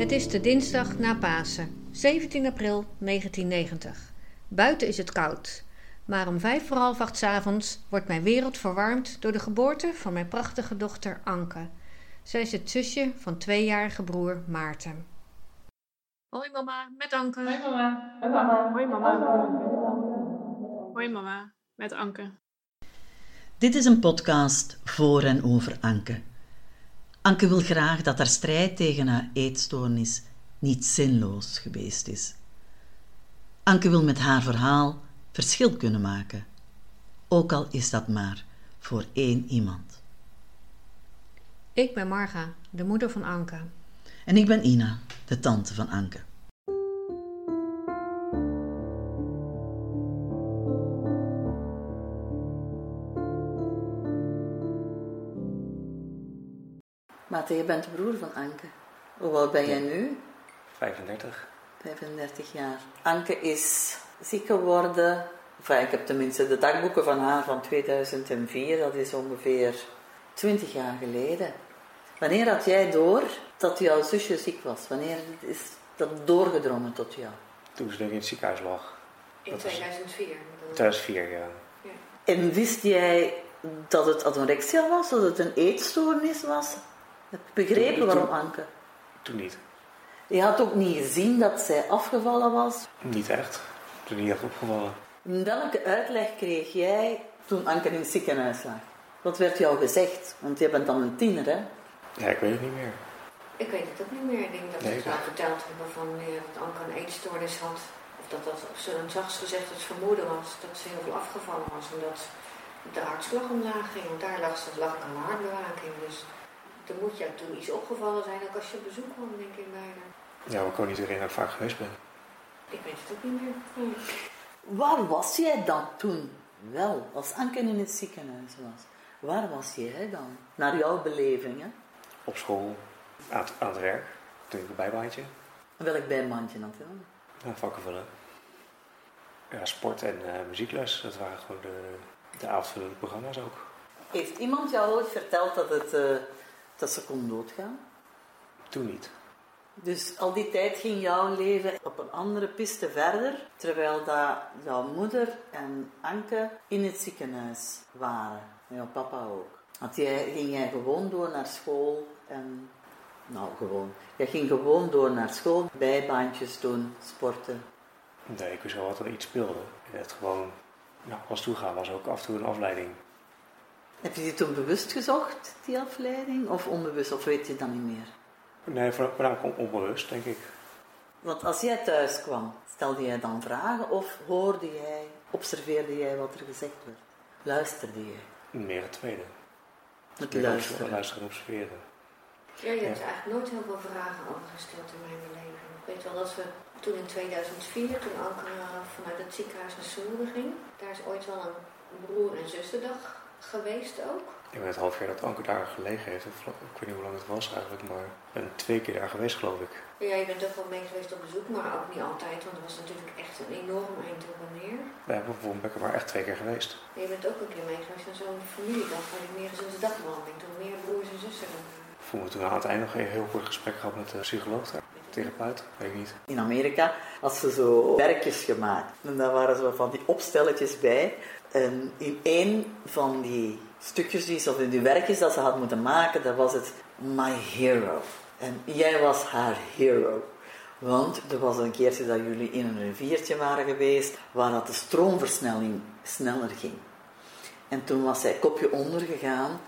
Het is de dinsdag na Pasen, 17 april 1990. Buiten is het koud, maar om vijf voor half acht 's avonds wordt mijn wereld verwarmd door de geboorte van mijn prachtige dochter Anke. Zij is het zusje van tweejarige broer Maarten. Hoi mama, met Anke. Hoi mama. Hoi mama. Hoi mama. Hoi mama, met Anke. Dit is een podcast voor en over Anke. Anke wil graag dat haar strijd tegen haar eetstoornis niet zinloos geweest is. Anke wil met haar verhaal verschil kunnen maken, ook al is dat maar voor één iemand. Ik ben Marga, de moeder van Anke. En ik ben Ina, de tante van Anke. Maarten, je bent de broer van Anke. Hoe oud ben jij nu? 35. 35 jaar. Anke is ziek geworden. Enfin, ik heb tenminste de dagboeken van haar van 2004. Dat is ongeveer 20 jaar geleden. Wanneer had jij door dat jouw zusje ziek was? Wanneer is dat doorgedrongen tot jou? Toen ze denk ik in het ziekenhuis lag. In Dat was- 2004. 2004, ja. En wist jij dat het anorexia was? Dat het een eetstoornis was? Heb je begrepen Toen- waarom toen- Anke? Toen niet. Je had ook niet gezien dat zij afgevallen was. Niet echt. Toen niet echt opgevallen. Welke uitleg kreeg jij toen Anke in het ziekenhuis lag? Wat werd jou gezegd? Want je bent dan een tiener, hè? Ja, ik weet het niet meer. Ik weet het ook niet meer. Ik denk dat Nee, ik het wel verteld hebben van ja, dat Anke een eetstoornis had. Of dat dat op zijn zachts gezegd het vermoeden was dat ze heel veel afgevallen was. En dat de hartslag omlaag ging. Want daar lag, ze, lag ik aan de hartbewaking. Dus er moet jou toen iets opgevallen zijn. Ook als je op bezoek kwam, denk ik bijna. Ja, ik kan niet dat ik vaak geweest ben. Ik weet het ook niet meer. Nee. Waar was jij dan toen wel, als Anke in het ziekenhuis was? Waar was jij dan? Naar jouw beleving, hè? Op school, aan het, aan het werk. Toen ik een bijbaantje. Welk bijmandje natuurlijk. Ja, vakken vullen. Ja, sport en eh, muziekles. Dat waren gewoon de, de avondvullende programma's ook. Heeft iemand jou ooit verteld dat, het, eh, dat ze kon doodgaan? Toen niet. Dus al die tijd ging jouw leven op een andere piste verder, terwijl dat jouw moeder en Anke in het ziekenhuis waren. En jouw papa ook. Want jij, ging jij gewoon door naar school en... Nou, gewoon. Jij ging gewoon door naar school, bijbaantjes doen, sporten. Nee, ik wist wel wat er iets speelde. En het gewoon, nou, als toegaan was ook af en toe een afleiding. Heb je die toen bewust gezocht, die afleiding? Of onbewust, of weet je dat niet meer? Nee, voornamelijk on- onbewust, denk ik. Want als jij thuis kwam, stelde jij dan vragen of hoorde jij, observeerde jij wat er gezegd werd? Luisterde jij? Meer het tweede. Het Meer luisteren. luisteren en observeren. Ja, je hebt Ja. eigenlijk nooit heel veel vragen over gesteld in mijn beleving. Ik weet wel dat we toen in 2004, toen Anke eh, vanuit het ziekenhuis naar Soeren ging, daar is ooit wel een broer- en zusterdag geweest ook. Ik ben het half jaar dat Anke daar gelegen heeft. of Ik weet niet hoe lang het was eigenlijk, maar ik ben twee keer daar geweest, geloof ik. Ja, je bent ook wel mee geweest op bezoek, maar ook niet altijd, want er was natuurlijk echt een enorm eind op en neer. We hebben bijvoorbeeld ben ik er maar echt twee keer geweest. En je bent ook een keer mee geweest aan zo'n familiedag, waar die meergezinsdagwandeling, toen meer broers en zussen waren. Vonden we toen aan het einde nog een heel kort gesprek gehad met de psycholoog daar. Therapeut, weet niet. In Amerika had ze zo werkjes gemaakt. En daar waren zo van die opstelletjes bij. En in één van die stukjes, die, of in die werkjes dat ze had moeten maken, dat was het My Hero. En jij was haar hero. Want er was een keertje dat jullie in een riviertje waren geweest, waar dat de stroomversnelling sneller ging. En toen was zij kopje onder gegaan.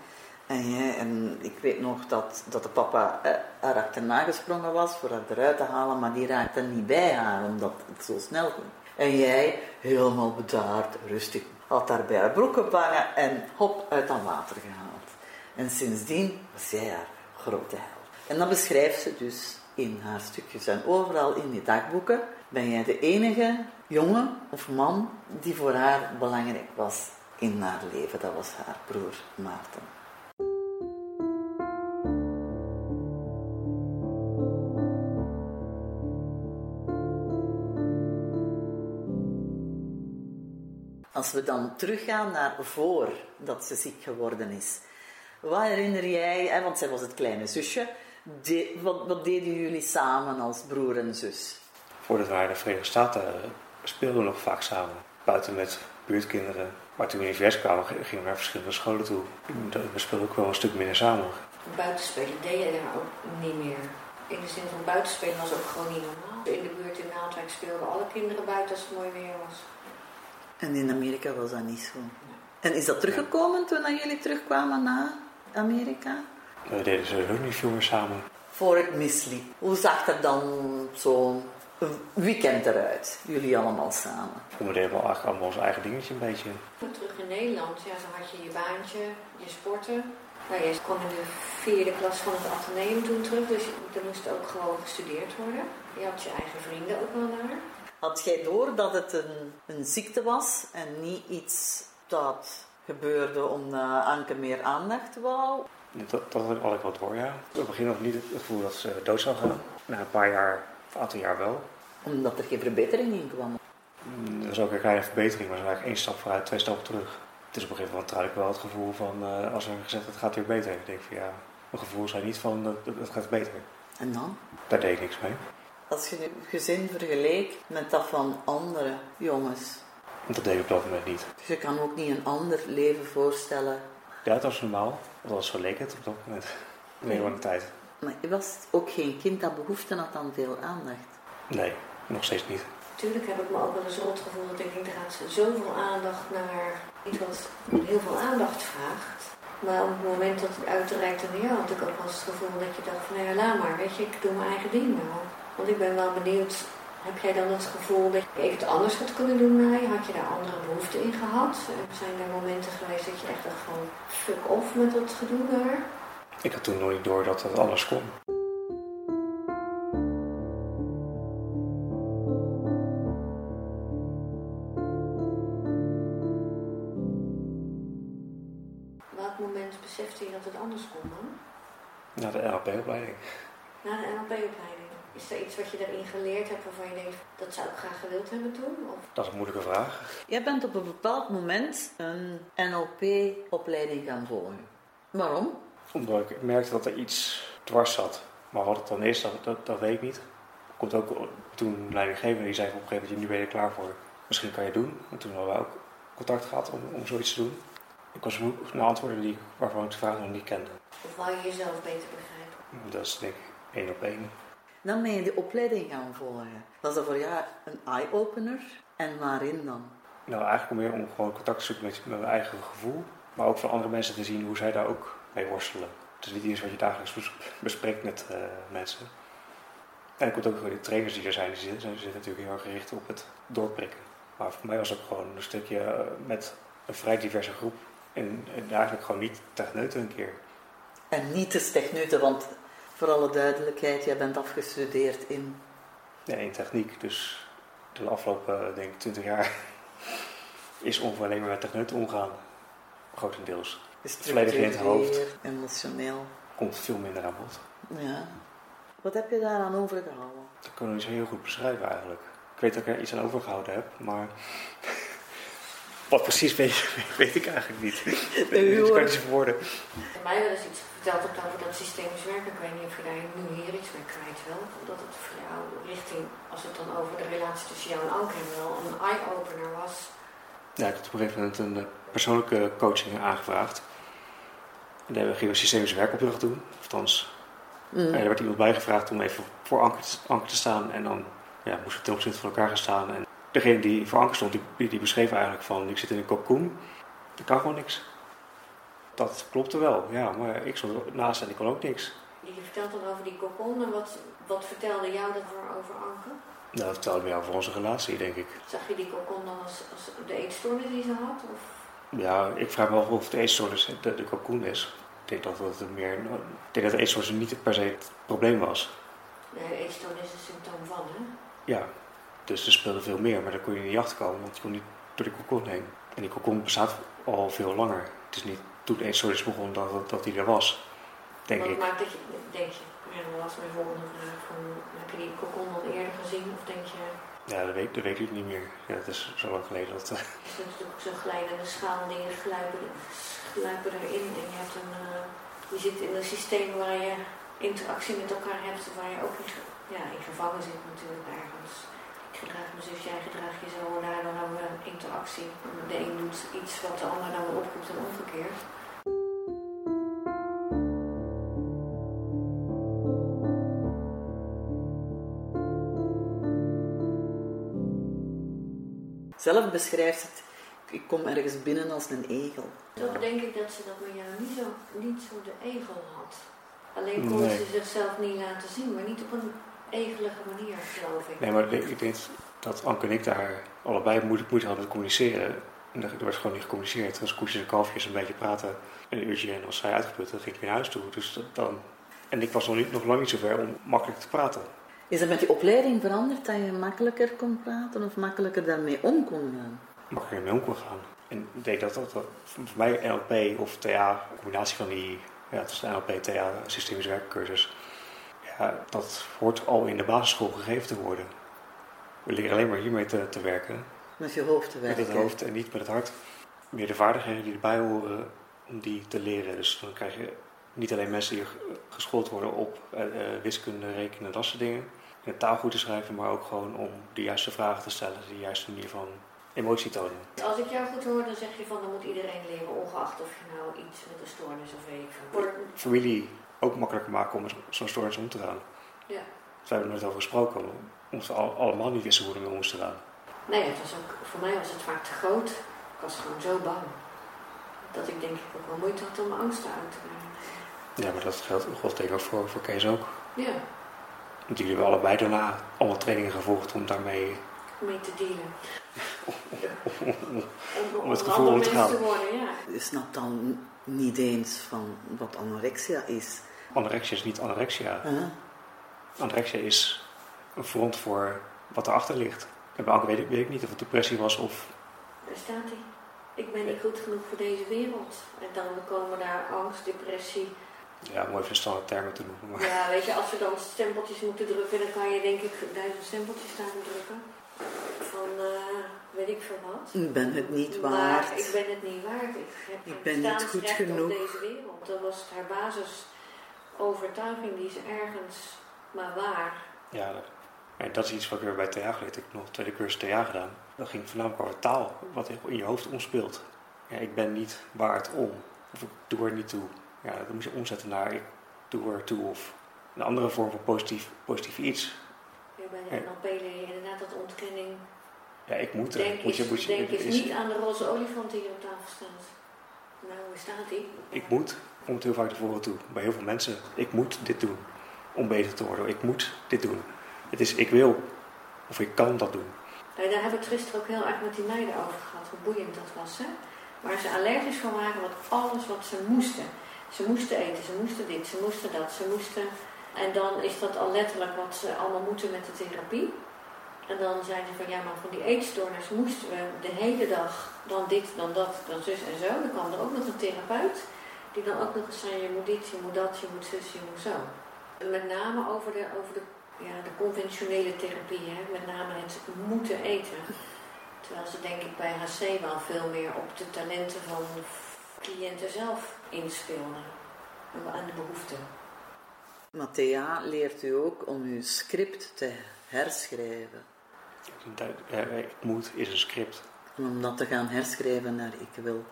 En, en ik weet nog dat, dat de papa eh, haar achterna gesprongen was voor haar eruit te halen, maar die raakte niet bij haar, omdat het zo snel ging. En jij, helemaal bedaard, rustig, had haar bij haar broek gevangen en hop, uit dat water gehaald. En sindsdien was jij haar grote held. En dat beschrijft ze dus in haar stukjes. En overal in die dagboeken ben jij de enige jongen of man die voor haar belangrijk was in haar leven. Dat was haar broer Maarten. Als we dan teruggaan naar voor dat ze ziek geworden is. Wat herinner jij, hè, want zij was het kleine zusje, de- wat, wat deden jullie samen als broer en zus? Voordat wij naar de Verenigde Staten eh, speelden we nog vaak samen. Buiten met buurtkinderen. Maar toen we in de VS kwamen, gingen we naar verschillende scholen toe. We speelden ook wel een stuk minder samen. Buitenspelen deed je daar ook niet meer. In de zin van buitenspelen was ook gewoon niet normaal. In de buurt in Naaldwijk speelden alle kinderen buiten als het mooi weer was. En in Amerika was dat niet zo. En is dat teruggekomen toen dat jullie terugkwamen na Amerika? We deden ze ook niet veel meer samen. Voor het misliep. Hoe zag er dan zo'n weekend eruit? Jullie allemaal samen. We deden wel eigenlijk allemaal ons eigen dingetje een beetje. Terug in Nederland, ja, dan had je je baantje, je sporten. Nou, jij kwam in de vierde klas van het ateneum toen terug, dus er moest ook gewoon gestudeerd worden. Je had je eigen vrienden ook wel daar. Had jij door dat het een, een ziekte was en niet iets dat gebeurde omdat Anke meer aandacht wou? Dat, dat had ik wel door, ja. Op het begin nog niet het gevoel dat ze dood zou gaan. Na een paar jaar, of een aantal jaar wel. Omdat er geen verbetering in kwam. Mm, Er was ook een kleine verbetering, maar ze waren eigenlijk één stap vooruit, twee stappen terug. Dus op een gegeven moment had ik wel het gevoel van, eh, als er gezegd het gaat weer beter. Ik denk van ja, mijn gevoel zei niet van, dat het gaat beter. En dan? Daar deed ik niks mee. Als je je gezin vergeleek met dat van andere jongens. Dat deed ik op dat moment niet. Dus je kan ook niet een ander leven voorstellen. Ja, het was normaal. Zo leek het op dat moment. Nee, hele lange tijd. Maar je was ook geen kind dat behoefte had aan veel aandacht. Nee, nog steeds niet. Tuurlijk heb ik me ook wel eens rot gevoeld dat ik denk, er gaat zoveel aandacht naar iets wat heel veel aandacht vraagt. Maar op het moment dat het uitreikte naar jou had ik ook wel eens het gevoel dat je dacht van, nou ja, laat maar, weet je, ik doe mijn eigen ding wel. Want ik ben wel benieuwd, heb jij dan het gevoel dat je het anders had kunnen doen na je? Had je daar andere behoeften in gehad? Zijn er momenten geweest dat je echt dacht van, fuck off met dat gedoe daar? Ik had toen nooit door dat het anders kon. Welk moment besefte je dat het anders kon dan? Na de NLP-opleiding. Na de NLP-opleiding. Is er iets wat je daarin geleerd hebt waarvan je denkt, dat zou ik graag gewild hebben toen? Of Dat is een moeilijke vraag. Jij bent op een bepaald moment een NLP-opleiding gaan volgen. Waarom? Omdat ik merkte dat er iets dwars zat. Maar wat het dan is, dat, dat, dat weet ik niet. Komt ook toen leidinggevende die zei op een gegeven moment, nu ben je er klaar voor. Misschien kan je het doen. En toen hadden we ook contact gehad om, om zoiets te doen. Ik was moe- naar antwoorden die, waarvan ik de vraag nog niet kende. Of wou je jezelf beter begrijpen? Dat is denk ik één op één. Dan ben je de opleiding gaan volgen. Was dat voor jou een eye-opener? En waarin dan? Nou, eigenlijk meer om gewoon contact te zoeken met, met mijn eigen gevoel. Maar ook van andere mensen te zien hoe zij daar ook mee worstelen. Het is niet iets wat je dagelijks bes- bespreekt met eh, mensen. En ik komt ook de trainers die er zijn, die zitten, die zitten natuurlijk heel erg gericht op het doorprikken. Maar voor mij was het ook gewoon een stukje eh, met een vrij diverse groep. En, en eigenlijk gewoon niet techneuten een keer. En niet te techneuten, want voor alle duidelijkheid, jij bent afgestudeerd in... Ja, in techniek. Dus de afgelopen, denk ik, 20 jaar is ongeveer alleen maar met techneuten omgaan. Grotendeels. Volledig in het hoofd. emotioneel. Komt veel minder aan bod. Ja. Wat heb je daaraan overgehouden? Dat kan ik niet zo heel goed beschrijven eigenlijk. Ik weet dat ik er iets aan overgehouden heb, maar wat precies weet, weet ik eigenlijk niet. Ik weet niet, ik kan niet verwoorden. Je mij wel eens iets verteld over dat systemisch werk. Ik weet niet of je daar nu hier iets mee kwijt wil. Dat het voor jou richting, als het dan over de relatie tussen jou en Anke wel een eye-opener was. Ja, ik had op een gegeven moment een eh, persoonlijke coaching aangevraagd. En daar gingen we systemisch werkopdracht doen. Althans, Mm. En er werd iemand bijgevraagd om even voor Anker te, Anker te staan. En dan ja, moesten we ten opzichte van elkaar gaan staan. En degene die voor Anker stond, die, die beschreef eigenlijk van... Ik zit in een cocoon, ik kan gewoon niks. Dat klopte wel, ja. Maar ik stond naast en ik kon ook niks. Je vertelt dan over die kokon. En wat, wat vertelde jou voor over Anke? Nou, dat vertelde me over onze relatie, denk ik. Zag je die kokon dan als, als de eetstoornis die ze had? Of? Ja, ik vraag me af of de eetstoornis de, de cocoon is. Ik denk dat het meer... Ik denk dat de eetstoornis niet per se het probleem was. De eetstoornis is een symptoom van, hè? Ja, dus er speelde veel meer, maar daar kon je niet achter komen, want je kon niet door die cocon heen. En die cocon bestaat al veel langer. Het is niet toen de eetstoornis begon dat, dat, dat die er was, denk Wat ik. maakt dat je, denk je, ja, dat was mijn volgende vraag. Van, heb je die kokon al eerder gezien? Of denk je, Ja, dat weet, dat weet ik niet meer. Ja, dat is zo lang geleden dat... is het natuurlijk zo'n glijdende schaal en dingen gluipen erin. En je, hebt een, eh, je zit in een systeem waar je interactie met elkaar hebt waar je ook in, ja, in gevangen zit natuurlijk ergens. Ik gedraag me jij gedraagt je zo en daar dan hebben we een interactie. De een doet iets wat de ander dan weer oproept en omgekeerd. Zelf beschrijft het, ik kom ergens binnen als een egel. Toch denk ik dat ze dat met jou niet zo, niet zo de egel had. Alleen kon Nee. ze zichzelf niet laten zien, maar niet op een egelige manier, geloof ik. Nee, maar ik ik denk dat Anke en ik daar allebei moeite, moeite hadden met communiceren. En er er werd gewoon niet gecommuniceerd. Als koetjes en kalfjes een beetje praten, een uurtje en als zij uitgeput, dan ging ik weer naar huis toe. Dus dan... En ik was nog, niet, nog lang niet zo ver om makkelijk te praten. Is dat met die opleiding veranderd dat je makkelijker kon praten of makkelijker daarmee om kon gaan? makkelijker mee om kon gaan. En ik denk dat dat, dat voor mij NLP of TA, een combinatie van die, ja, het is de NLP, TA, systemisch werkcursus, ja, dat hoort al in de basisschool gegeven te worden. We leren alleen maar hiermee te, te werken, Met je hoofd te met werken. het hoofd en niet met het hart. Meer de vaardigheden die erbij horen, om die te leren. Dus dan krijg je niet alleen mensen die geschoold worden op eh, eh, wiskunde, rekenen, dat soort dingen. En taal goed te schrijven, maar ook gewoon om de juiste vragen te stellen, de juiste manier van emotie tonen. Als ik jou goed hoor, dan zeg je van dan moet iedereen leren, ongeacht of je nou iets met een stoornis of weet ik. Voor- familie ook makkelijker maken om met zo'n stoornis om te gaan. Ja. Daar hebben we nooit over gesproken, omdat we al- allemaal niet wisten hoe we ermee moesten gaan. Nee, het was ook, voor mij was het vaak te groot. Ik was gewoon zo bang. Dat ik denk ik ook wel moeite had om mijn angsten uit te brengen. Ja, maar dat geldt, geldt denk ik ook voor, voor Kees ook. Ja, Want jullie hebben allebei daarna allemaal trainingen gevolgd om daarmee... mee te dealen. Om, Om het gevoel om te gaan. te worden, ja. Je snapt dan niet eens van wat anorexia is. Anorexia is niet anorexia. Huh? Anorexia is een front voor wat erachter ligt. En bij Anke weet ik, weet ik niet of het depressie was of... Daar staat hij. Ik ben niet goed genoeg voor deze wereld. En dan komen daar angst, depressie. Ja, een standaard termen te noemen. Maar Ja, weet je, als we dan stempeltjes moeten drukken, dan kan je denk ik duizend stempeltjes staan drukken. Van, eh, weet ik veel wat. Ik ben het niet Maar waard. ik ben het niet waard. Ik heb Ik ben niet goed genoeg. op deze wereld. Dat was haar basisovertuiging, die is ergens maar waar. ja, en dat is iets wat ik weer bij TA geleerd. Ik heb nog een tweede cursus TA gedaan. Dat ging voornamelijk over taal, wat in je hoofd omspeelt. Ja, ik ben niet waard om. Of ik doe er niet toe. Ja, dat moet je omzetten naar ik doe er toe. Of een andere vorm van positief, positief iets. Ja, bij de. NLP leer je inderdaad dat ontkenning. Ja, ik moet er. Denk, moet je, moet je, denk is is- niet aan de roze olifant die hier op tafel staat. Nou, waar staat die? Ik moet, komt heel vaak naar voren toe. Bij heel veel mensen. Ik moet dit doen. Om beter te worden. Ik moet dit doen. Het is ik wil. Of ik kan dat doen. Nou, daar heb ik het gisteren ook heel erg met die meiden over gehad, hoe boeiend dat was. Hè? Waar ze allergisch van waren, wat alles wat ze moesten. Ze moesten eten, ze moesten dit, ze moesten dat, ze moesten... En dan is dat al letterlijk wat ze allemaal moeten met de therapie. En dan zeiden ze van, ja, maar van die eetstoornis moesten we de hele dag dan dit, dan dat, dan zus en zo. Dan kwam er ook nog een therapeut, die dan ook nog eens zei, je moet dit, je moet dat, je moet zus, je moet zo. En met name over de, over de, ja, de conventionele therapie, hè? met name het moeten eten. Terwijl ze denk ik bij HC wel veel meer op de talenten van de cliënten zelf inspeelden. En de behoeften. Matthea leert u ook om uw script te herschrijven. Eh, Ik moet is een script. En om dat te gaan herschrijven naar ik wil.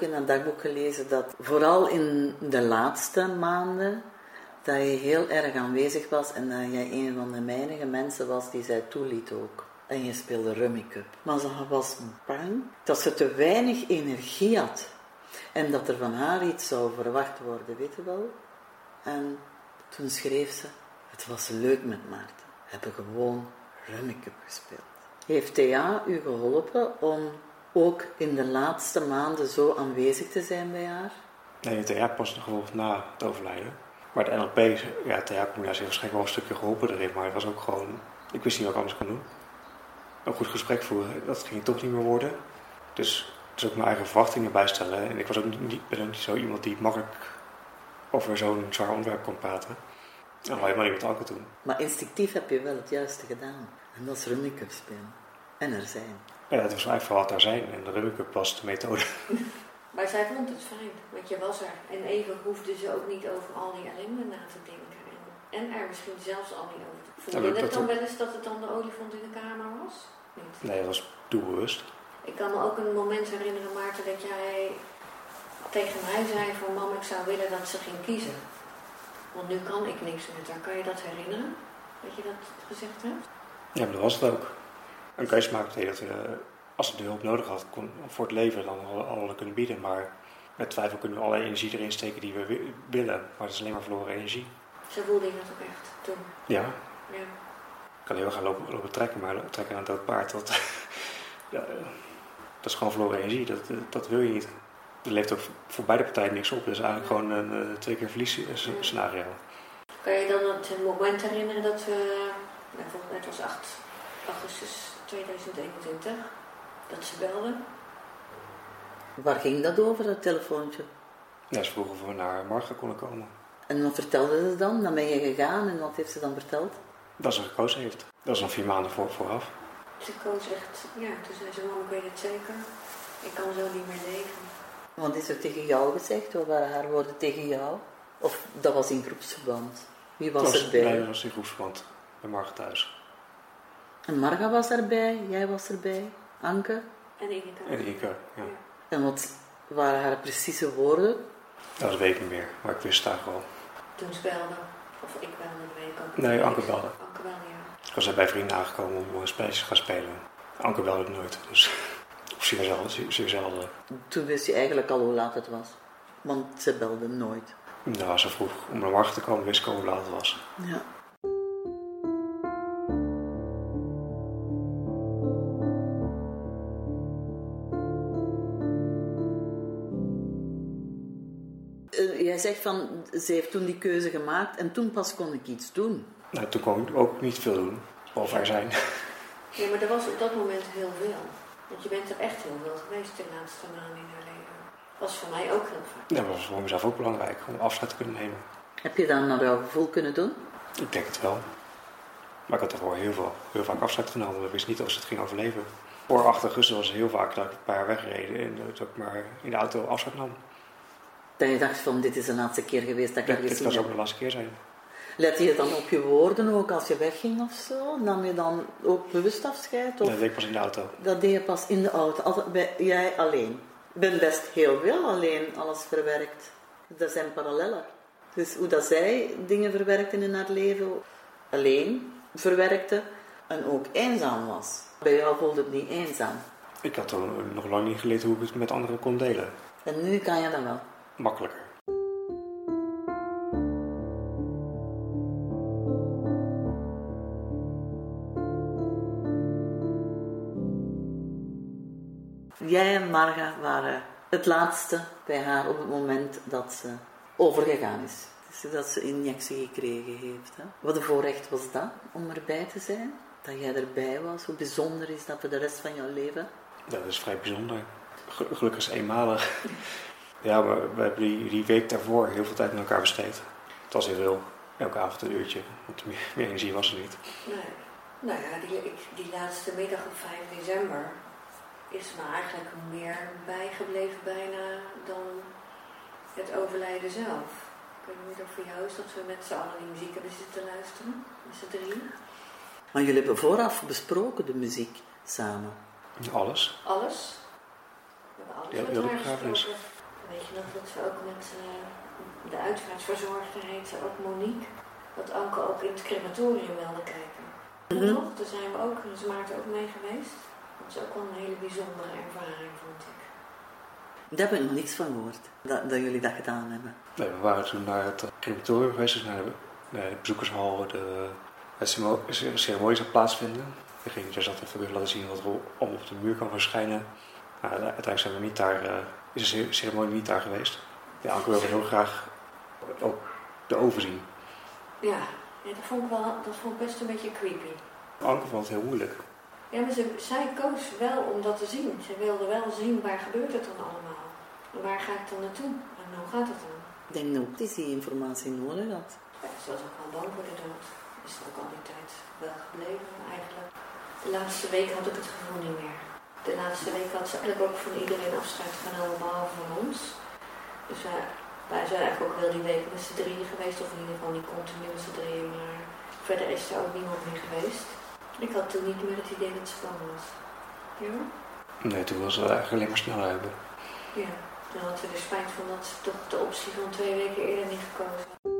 In een dagboek gelezen dat vooral in de laatste maanden dat je heel erg aanwezig was en dat jij een van de weinige mensen was die zij toeliet ook. En je speelde Rummy Cup. Maar ze was bang dat ze te weinig energie had. En dat er van haar iets zou verwacht worden, weet je wel? En toen schreef ze, het was leuk met Maarten. We hebben gewoon Rummy Cup gespeeld. Heeft Thea u geholpen om ook in de laatste maanden zo aanwezig te zijn bij haar? Nee, het TA pas nog gevolgd na het overlijden. Maar de NLP, ja, TA-combinatie heeft waarschijnlijk wel een stukje geholpen erin. Maar het was ook gewoon, ik wist niet wat ik anders kon doen. Een goed gesprek voeren, dat ging toch niet meer worden. Dus, dus ook mijn eigen verwachtingen bijstellen. En ik was ook niet, ben ook niet zo iemand die makkelijk over zo'n zwaar onderwerp kon praten. En al helemaal niet met Anke toen. Maar instinctief heb je wel het juiste gedaan. En dat is Cup spelen. En er zijn. Ja, het was eigenlijk vooral daar zijn en de Rummy Cup was de methode. Maar zij vond het fijn, want je was er. En even hoefde ze ook niet over al die ellende na te denken. En, er misschien zelfs al niet over te Vond je het dat- dan wel eens dat het dan de olifant in de kamer was? Niet. Nee, dat was doelbewust. Ik kan me ook een moment herinneren, Maarten, dat jij tegen mij zei van mam, ik zou willen dat ze ging kiezen. Want nu kan ik niks met haar. Kan je dat herinneren? Dat je dat gezegd hebt? Ja, maar dat was het ook. Een keuze maken betekent dat je, als ze de hulp nodig had kon, voor het leven, dan hadden we alle kunnen bieden. Maar met twijfel kunnen we alle energie erin steken die we wi- willen. Maar dat is alleen maar verloren energie. Zo voelde je dat ook echt toen. Ja, Ja. ik kan heel gaan lopen, lopen trekken, maar trekken aan dood paard, dat, ja, eh, dat is gewoon verloren energie. Dat, eh, dat wil je niet. Er leeft ook voor beide partijen niks op. Het is eigenlijk gewoon een eh, twee keer verlies eh, scenario. Kan je dan het moment herinneren dat we, nou, volgens mij het was 8 augustus 2021, dat ze belden? Waar ging dat over, dat telefoontje? Ja, ze vroegen of we naar Marga konden komen. En wat vertelde ze dan? Dan ben je gegaan en wat heeft ze dan verteld? Dat ze gekozen heeft. Dat is nog vier maanden voor, vooraf. Ze koos echt, ja, toen zei ze, mam, ik weet het zeker. Ik kan zo niet meer leven. Wat is er tegen jou gezegd? Wat waren haar woorden tegen jou? Of dat was in groepsverband? Wie was, was, erbij? Nee, dat was in groepsverband. Bij Marga thuis. En Marga was erbij, jij was erbij, Anke. En Ineke. En Ike, ja. En wat waren haar precieze woorden? Dat weet ik niet meer, maar ik wist eigenlijk wel. Toen ze belden, of ik belde, dat weet ik ook Nee, niet. Anke belde. Anke belde, ja. Ik was bij vrienden aangekomen om een spelletje te gaan spelen. Anke belde nooit, dus of zeer zelden. Zeer, zelden. Toen wist je eigenlijk al hoe laat het was. Want ze belde nooit. Nou, als ze vroeg om naar Marga te komen, wist ik al hoe laat het was. Ja. Zegt van, ze heeft toen die keuze gemaakt en toen pas kon ik iets doen. Nou, toen kon ik ook niet veel doen, behalve er zijn. Ja, maar er was op dat moment heel veel. Want je bent er echt heel veel geweest de laatste maanden in haar leven. Was voor mij ook heel fijn. Dat was voor mezelf ook belangrijk, om afscheid te kunnen nemen. Heb je dat naar jouw gevoel kunnen doen? Ik denk het wel. Maar ik had ervoor heel, veel, heel vaak afscheid genomen. Ik wist niet of ze het ging overleven. Voor 8 augustus was het heel vaak dat ik een paar jaar weggereden en dat ik maar in de auto afscheid nam. Dat je dacht van, dit is de laatste keer geweest dat ik Dit, dit gezien kan zo heb. ook de laatste keer zijn. Let je dan op je woorden ook als je wegging of zo? Nam je dan ook bewust afscheid? Of? Dat deed ik pas in de auto. Dat deed je pas in de auto, altijd bij, jij alleen. Ik ben best heel veel alleen alles verwerkt. Er zijn parallellen. Dus hoe dat zij dingen verwerkte in haar leven, alleen verwerkte en ook eenzaam was. Bij jou voelde het niet eenzaam. Ik had nog lang niet geleerd hoe ik het met anderen kon delen. En nu kan je dat wel. Makkelijker. Jij en Marga waren het laatste bij haar op het moment dat ze overgegaan is. Dus dat ze injectie gekregen heeft. Hè. Wat een voorrecht was dat, om erbij te zijn. Dat jij erbij was. Hoe bijzonder is dat voor de rest van jouw leven? Dat is vrij bijzonder. Ge- Gelukkig is eenmalig. Ja, maar we hebben die, die week daarvoor heel veel tijd met elkaar besteed. Het was heel veel. Elke avond een uurtje. Want meer, meer energie was er niet. Nee. Nou ja, die, ik- die laatste middag op 5 december is me eigenlijk meer bijgebleven bijna dan het overlijden zelf. Ik weet niet dat voor jou is, dat we met z'n allen die muziek hebben zitten luisteren. Met z'n drieën. Maar jullie hebben vooraf besproken de muziek samen. Alles. Alles. We hebben alles Ja, met heel de haar begrafenis. Weet je nog dat we ook met eh, de uitvaartverzorgster heette ook Monique. Dat Anke ook in het crematorium wilde kijken. Mhm. Nog, daar zijn we ook, is Maarten ook mee geweest. Dat is ook wel een hele bijzondere ervaring, vond ik. Daar heb ik nog niks van gehoord. Dat, dat jullie dat gedaan hebben. Nee, we waren toen naar het crematorium geweest. Dus naar de, naar de bezoekershal. De, de ceremonie zou plaatsvinden. We gingen dus altijd even laten zien wat er allemaal op de muur kan verschijnen. Nou, uiteindelijk zijn we niet daar, eh, is de ce- ceremonie niet daar geweest. Ja, Anke wilde heel graag ook de oven zien. Ja, ja dat, vond ik wel, dat vond ik best een beetje creepy. Anke vond het heel moeilijk. Ja, maar ze, zij koos wel om dat te zien. Ze wilde wel zien waar gebeurt het dan allemaal. En waar ga ik dan naartoe? En hoe gaat het dan? Ik denk ook dat ze die informatie nodig had. Ja, ze was ook wel bang voor de dood. is ook al die tijd wel gebleven eigenlijk. De laatste week had ik het gevoel niet meer. De laatste week had ze eigenlijk ook van iedereen afscheid genomen, behalve van ons. Dus wij, wij zijn eigenlijk ook wel die week met z'n drieën geweest, of in ieder geval niet continu met z'n drieën, maar verder is er ook niemand meer geweest. Ik had toen niet meer het idee dat het spannend was. Ja? Nee, toen was het eigenlijk alleen maar snel hebben. Ja. Dan had we er spijt van dat ze toch de optie van twee weken eerder niet gekozen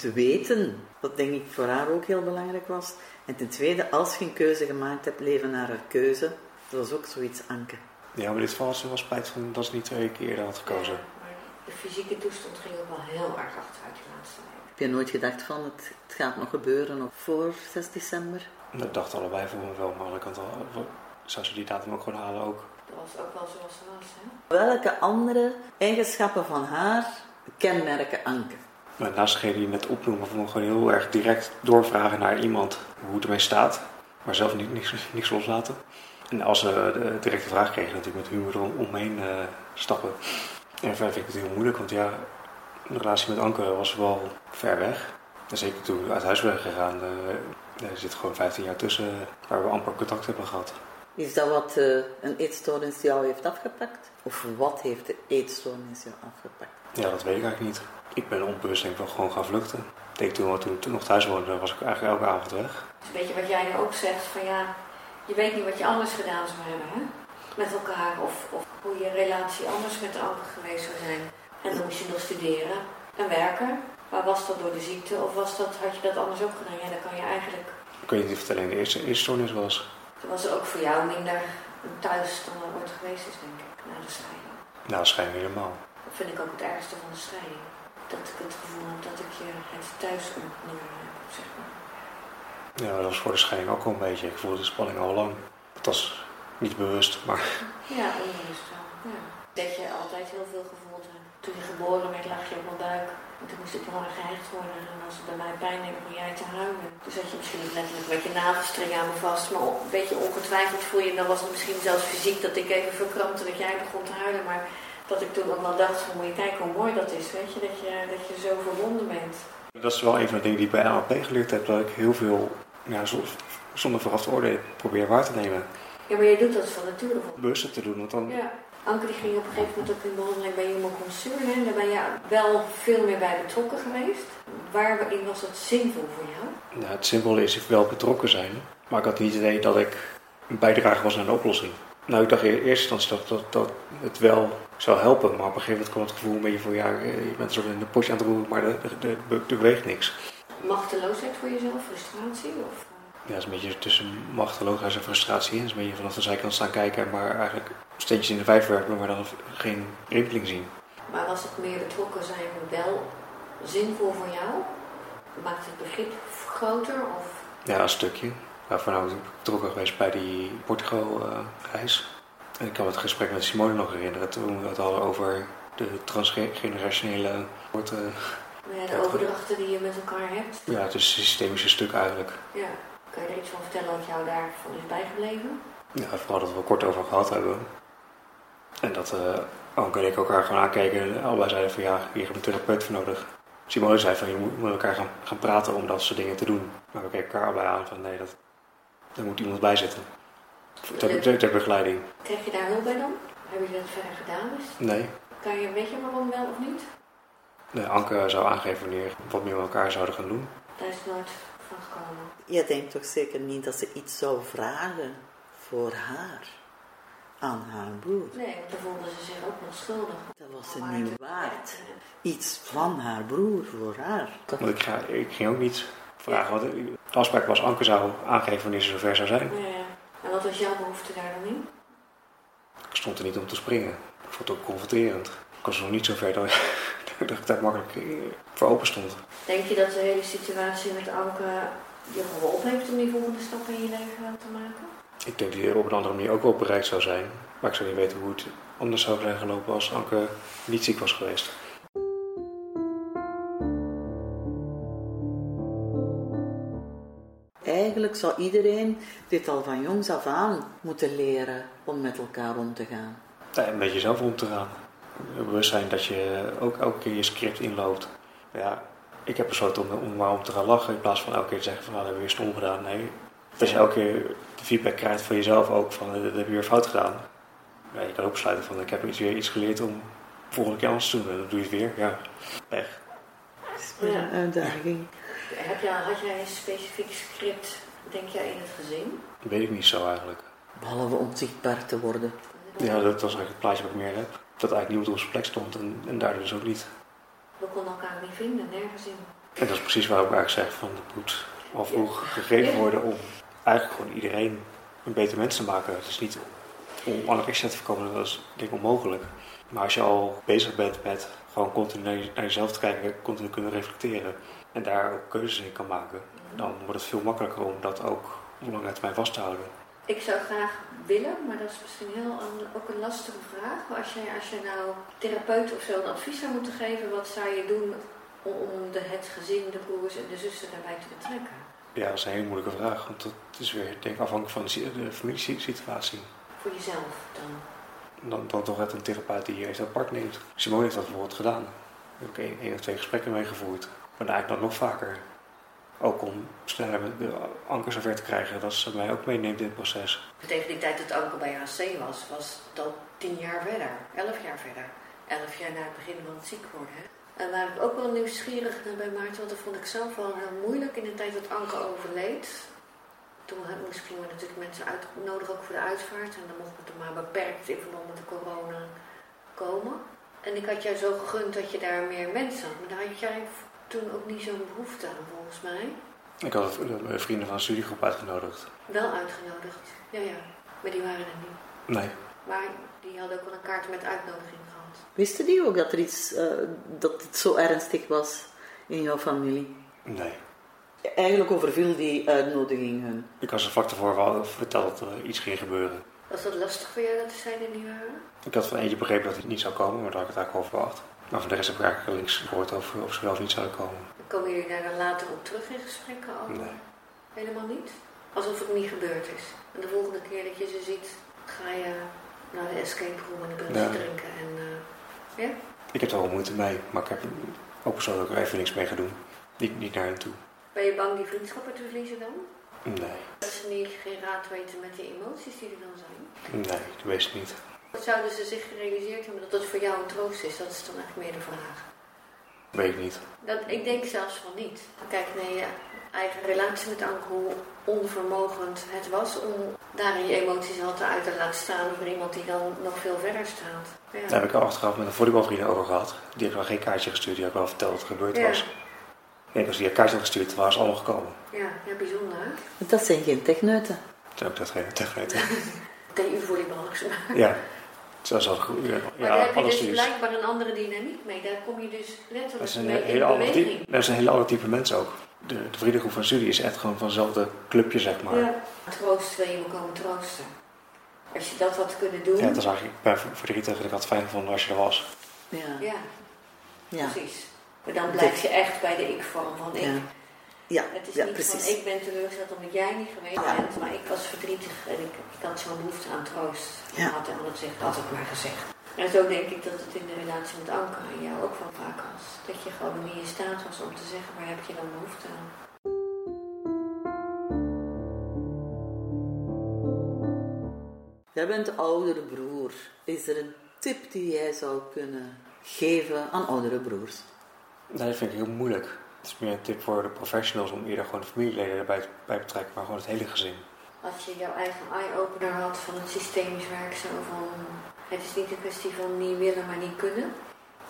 te weten, wat denk ik voor haar ook heel belangrijk was. En ten tweede, als je een keuze gemaakt hebt, leven naar haar keuze. Dat was ook zoiets, Anke. Ja, maar dit was ze wel spijt van dat ze niet twee keer eerder had gekozen. Ja, maar de fysieke toestand ging ook wel heel erg achteruit die laatste week. Heb je nooit gedacht van, het, het gaat nog gebeuren nog voor 6 december? Dat dachten allebei voor me wel, maar aan de kant al, zou ze die datum ook gewoon halen ook. Dat was ook wel zoals ze was, hè? Welke andere eigenschappen van haar kenmerken Anke? Maar naast degene die net opnoemen, ik gewoon heel erg direct doorvragen naar iemand hoe het ermee staat. Maar zelf niet, niks, niks loslaten. En als ze de directe vraag kregen, natuurlijk met humor erom, omheen uh, stappen. En verder vind ik het heel moeilijk, want ja, de relatie met Anke was wel ver weg. En zeker toen we uit huis werden gegaan, uh, er zit gewoon 15 jaar tussen waar we amper contact hebben gehad. Is dat wat uh, een eetstoornis jou heeft afgepakt? Of wat heeft de eetstoornis jou afgepakt? Ja, dat weet ik eigenlijk niet. Ik ben onbewust denk ik wel gewoon gaan vluchten. Ik denk toen, toen, toen nog thuis woonde, was ik eigenlijk elke avond weg. Dat een beetje wat jij nu ook zegt, van ja, je weet niet wat je anders gedaan zou hebben, hè? Met elkaar, of, of hoe je relatie anders met de ander geweest zou zijn. En dan moest je nog studeren en werken. Maar was dat door de ziekte, of was dat, had je dat anders ook gedaan? Ja, dan kan je eigenlijk... Ik weet niet of het alleen de eerste, eerste stoornis was. Het was ook voor jou minder thuis dan er ooit geweest is, denk ik, na de scheiding. Nou, waarschijnlijk helemaal. Dat vind ik ook het ergste van de scheiding dat ik het gevoel heb dat ik je het thuis ontnomen heb, zeg maar. Ja, dat was voor de scheiding ook wel een beetje. Ik voelde de spanning al lang. Het was niet bewust, maar... Ja, onbewust wel. Ja. Dat je altijd heel veel gevoeld hebt. Toen je geboren werd, lag je op mijn buik. En toen moest ik belangrijk gehecht worden. En als het bij mij pijn deed, begon jij te huilen. Toen zat je misschien niet letterlijk met je navelstreng aan me vast. Maar een beetje ongetwijfeld voel je. Dan was het misschien zelfs fysiek dat ik even verkrampte dat jij begon te huilen. Maar dat ik toen ook wel dacht van, moet je kijken hoe mooi dat is, weet je, dat je, dat je zo verbonden bent. Dat is wel een van de dingen die ik bij NLP geleerd heb, dat ik heel veel, ja, zonder vooraf te oordelen, probeer waar te nemen. Ja, maar je doet dat van nature. Bewust te doen, want dan... Ja. Anke die ging op een gegeven moment ook in behandeling bij Human Concern en daar ben je wel veel meer bij betrokken geweest. Waarin was het zinvol voor jou? Nou, het zinvol is wel betrokken zijn, maar ik had niet het idee dat ik een bijdrage was aan de oplossing. Nou, ik dacht in eerste instantie dat, dat, dat het wel zou helpen, maar op een gegeven moment kwam het gevoel een beetje van ja, je bent zo in de potje aan het roeren, maar er, beweegt niks. Machteloosheid voor jezelf, frustratie? Of? Ja, het is een beetje tussen machteloosheid en frustratie. Het is een beetje vanaf de zijkant staan kijken, maar eigenlijk steentjes in de vijf werken, maar dan geen rimpeling zien. Maar was het meer betrokken zijn wel zinvol voor jou? Maakt het begrip groter? Of? Ja, een stukje. Waarvan nou, ik betrokken geweest bij die Portugal-reis. Ik kan het gesprek met Simone nog herinneren toen we het hadden over de transgenerationele soorten. Ja, de overdrachten die je met elkaar hebt. Ja, het is een systemische stuk eigenlijk. Ja. Kan je er iets van vertellen wat jou daarvan is bijgebleven? Ja, vooral dat we kort over gehad hebben. En dat uh, Anke en ik elkaar gewoon aankeken en allebei zeiden van ja, hier hebben we een therapeut voor nodig. Simone zei van je moet met elkaar gaan, gaan praten om dat soort dingen te doen. Maar we keken elkaar allebei aan van nee, dat, er moet iemand bij zitten. Ter, ter, begeleiding. Krijg je daar hulp bij dan? Heb je dat verder gedaan? Dus? Nee. Kan je, weet je waarom wel of niet? Nee, Anke zou aangeven wanneer wat meer met elkaar zouden gaan doen. Daar is nooit van gekomen. Je denkt toch zeker niet dat ze iets zou vragen voor haar? Aan haar broer. Nee, want dan voelde ze zich ook nog schuldig. Dat was ze niet waard. Iets van haar broer voor haar. Want ik, ga, ik ging ook niet vragen. Want de afspraak was Anke zou aangeven wanneer ze zover zou zijn. Ja, wat was jouw behoefte daar dan in? Ik stond er niet om te springen. Ik vond het ook confronterend. Ik was nog niet zo ver dat, dat ik daar makkelijk voor open stond. Denk je dat de hele situatie met Anke je geholpen heeft om die volgende stap in je leven te maken? Ik denk dat die op een andere manier ook wel bereikt zou zijn. Maar ik zou niet weten hoe het anders zou zijn gelopen als Anke niet ziek was geweest. Eigenlijk zou iedereen dit al van jongs af aan moeten leren om met elkaar om te gaan. Ja, een beetje zelf om te gaan. bewustzijn dat je ook elke keer je script inloopt. Ja, ik heb besloten om, om maar om te gaan lachen in plaats van elke keer te zeggen van nou, dat hebben we weer stom gedaan. Nee, als je elke keer de feedback krijgt van jezelf ook van dat heb je weer fout gedaan. Ja, je kan ook besluiten van ik heb iets, weer iets geleerd om volgende keer anders te doen. En dan doe je het weer. Ja, is weer een uitdaging. Heb jij, had jij een specifiek script, denk jij, in het gezin? Dat weet ik niet zo eigenlijk. Behalve onzichtbaar te worden. Ja, dat was eigenlijk het plaatje wat ik meer heb. Dat eigenlijk niemand op zijn plek stond en, en daardoor dus ook niet. We konden elkaar niet vinden, nergens in. En dat is precies waarom ik eigenlijk zeg van het moet al vroeg gegeven worden om eigenlijk gewoon iedereen een beter mens te maken. Het is niet om anorexia te voorkomen, dat is denk ik onmogelijk. Maar als je al bezig bent met gewoon continu naar jezelf te kijken, continu kunnen reflecteren en daar ook keuzes in kan maken, dan wordt het veel makkelijker om dat ook op lange termijn vast te houden. Ik zou graag willen, maar dat is misschien heel een- ook een lastige vraag. Maar als je, als je nou therapeut of zo een advies zou moeten geven, wat zou je doen om, om de, het gezin, de broers en de zussen daarbij te betrekken? Ja, dat is een hele moeilijke vraag, want dat is weer denk ik afhankelijk van de, de familiesituatie. Voor jezelf dan? Dan, dan toch echt een therapeut die je apart neemt. Simone heeft dat bijvoorbeeld gedaan. Daar heb ik één, één of twee gesprekken mee gevoerd. Maar eigenlijk nog vaker. Ook om sneller de anker zover te krijgen dat ze mij ook meeneemt in het proces. Tegen die tijd dat Anke bij HC was, was dat tien jaar verder, elf jaar verder. Elf jaar na het begin van het ziek worden. En waar ik ook wel nieuwsgierig naar bij Maarten, want dat vond ik zelf wel heel moeilijk in de tijd dat Anke overleed. Toen moest we natuurlijk mensen uitnodigen ook voor de uitvaart. En dan mocht het er maar beperkt in verband met de corona komen. En ik had jou zo gegund dat je daar meer mensen had. Maar daar had jij toen ook niet zo'n behoefte aan, volgens mij. Ik had het- mijn vrienden van de studiegroep uitgenodigd. Wel uitgenodigd. Ja, ja. Maar die waren er niet. Nee, Maar die hadden ook wel een kaart met uitnodiging gehad. Wisten die ook dat er iets, eh, dat het zo ernstig was in jouw familie? nee. Eigenlijk overviel die uitnodiging hun. Ik had ze vlak wel verteld dat er iets ging gebeuren. Was dat lastig voor jou dat zij er niet waren? Ik had van eentje begrepen dat hij niet zou komen, maar daar had ik het eigenlijk over verwacht. Maar voor de rest heb ik eigenlijk niks gehoord over of ze wel of niet zouden komen. Komen jullie daar dan later op terug in gesprekken over? Nee. Helemaal niet? Alsof het niet gebeurd is. En de volgende keer dat je ze ziet, ga je naar de escape room en een Ja. drinken. En, eh, ja? Ik heb er wel moeite mee, maar ik heb ook persoonlijk er even niks mee gedaan. Niet, niet naar hen toe. Ben je bang die vriendschappen te verliezen dan? Nee, Dat ze niet geen raad weten met die emoties die er dan zijn? nee, dat weet ik niet. Zouden ze zich gerealiseerd hebben dat het voor jou een troost is? Dat is dan echt meer de vraag. Weet ik niet. Dat, ik denk zelfs van niet. Kijk naar je eigen relatie met Anke, hoe onvermogend het was om daarin je emoties al te uit te laten staan voor iemand die dan nog veel verder staat. Ja. Daar heb ik al achteraf met een volleybalvriend over gehad. Die heeft wel geen kaartje gestuurd, die heb wel verteld wat er gebeurd Ja. was. Ik denk als die een kaartje had gestuurd, waren ze allemaal gekomen. ja, ja, bijzonder hè? Want Dat zijn geen techneuten. Toen heb ik dat geen tegelijk. TU-volleyballers. Ja, zo is dat goed. Ja, maar ja, daar heb je dus blijkbaar een andere dynamiek mee. Daar kom je dus Dat letterlijk is een mee in hele beweging. type, dat is een hele andere type mensen ook. De, de vriendengroep van studie is echt gewoon van hetzelfde clubje, zeg maar. Ja, Ja. Troost wil je me komen troosten. Als je dat had kunnen doen. het was eigenlijk bij verdrietig en ik had het fijn gevonden als je er was. Ja. ja, Ja. precies. Maar dan blijf je echt bij de ik-vorm van ik. Ja. Ja. Het is ja, niet precies. van ik ben teleurgesteld omdat jij niet geweest Ja. bent, maar ik was verdrietig en ik, ik had zo'n behoefte aan troost. Ja. Ik had en dat zegt altijd maar gezegd. En zo denk ik dat het in de relatie met Anke en jou ook wel vaak was. Dat je gewoon niet in staat was om te zeggen waar heb je dan behoefte aan. Jij bent de oudere broer. Is er een tip die jij zou kunnen geven aan oudere broers? Dat vind ik heel moeilijk. Het is meer een tip voor de professionals om eerder gewoon de familieleden erbij bij te betrekken, maar gewoon het hele gezin. Als je jouw eigen eye-opener had van het systemisch werk, zo van het is niet een kwestie van niet willen, maar niet kunnen.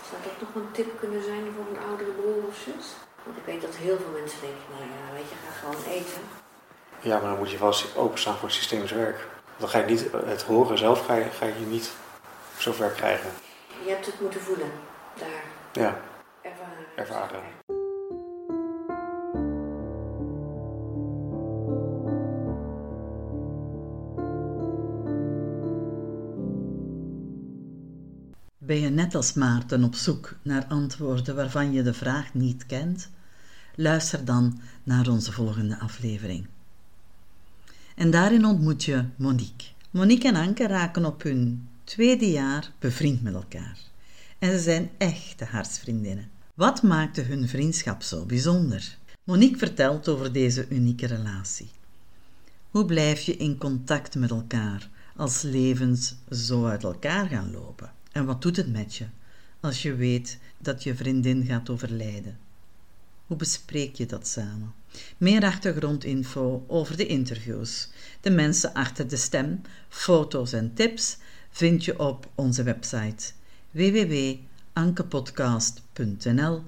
Zou dat nog een tip kunnen zijn voor een oudere broer of zus? Want ik weet dat heel veel mensen denken, nou ja, weet je, ga gewoon eten. Ja, maar dan moet je wel openstaan voor het systemisch werk. Dan ga je niet, het horen zelf ga je, ga je niet zover krijgen. Je hebt het moeten voelen, daar Ja, ervaren. Ervaren. Ben je net als Maarten op zoek naar antwoorden waarvan je de vraag niet kent? Luister dan naar onze volgende aflevering. En daarin ontmoet je Monique. Monique en Anke raken op hun tweede jaar bevriend met elkaar. en ze zijn echte hartsvriendinnen. Wat maakte hun vriendschap zo bijzonder? Monique vertelt over deze unieke relatie. Hoe blijf je in contact met elkaar als levens zo uit elkaar gaan lopen? En wat doet het met je als je weet dat je vriendin gaat overlijden? Hoe bespreek je dat samen? Meer achtergrondinfo over de interviews, de mensen achter de stem, foto's en tips vind je op onze website www.ankepodcast.nl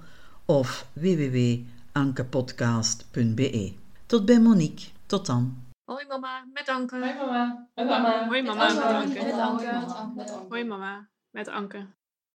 of www.ankepodcast.be. Tot bij Monique. Tot dan. Hoi mama, met Anke. Hoi mama. Met Anke. Hoi mama, Anke. Met Anke. Hoi mama, met Anke.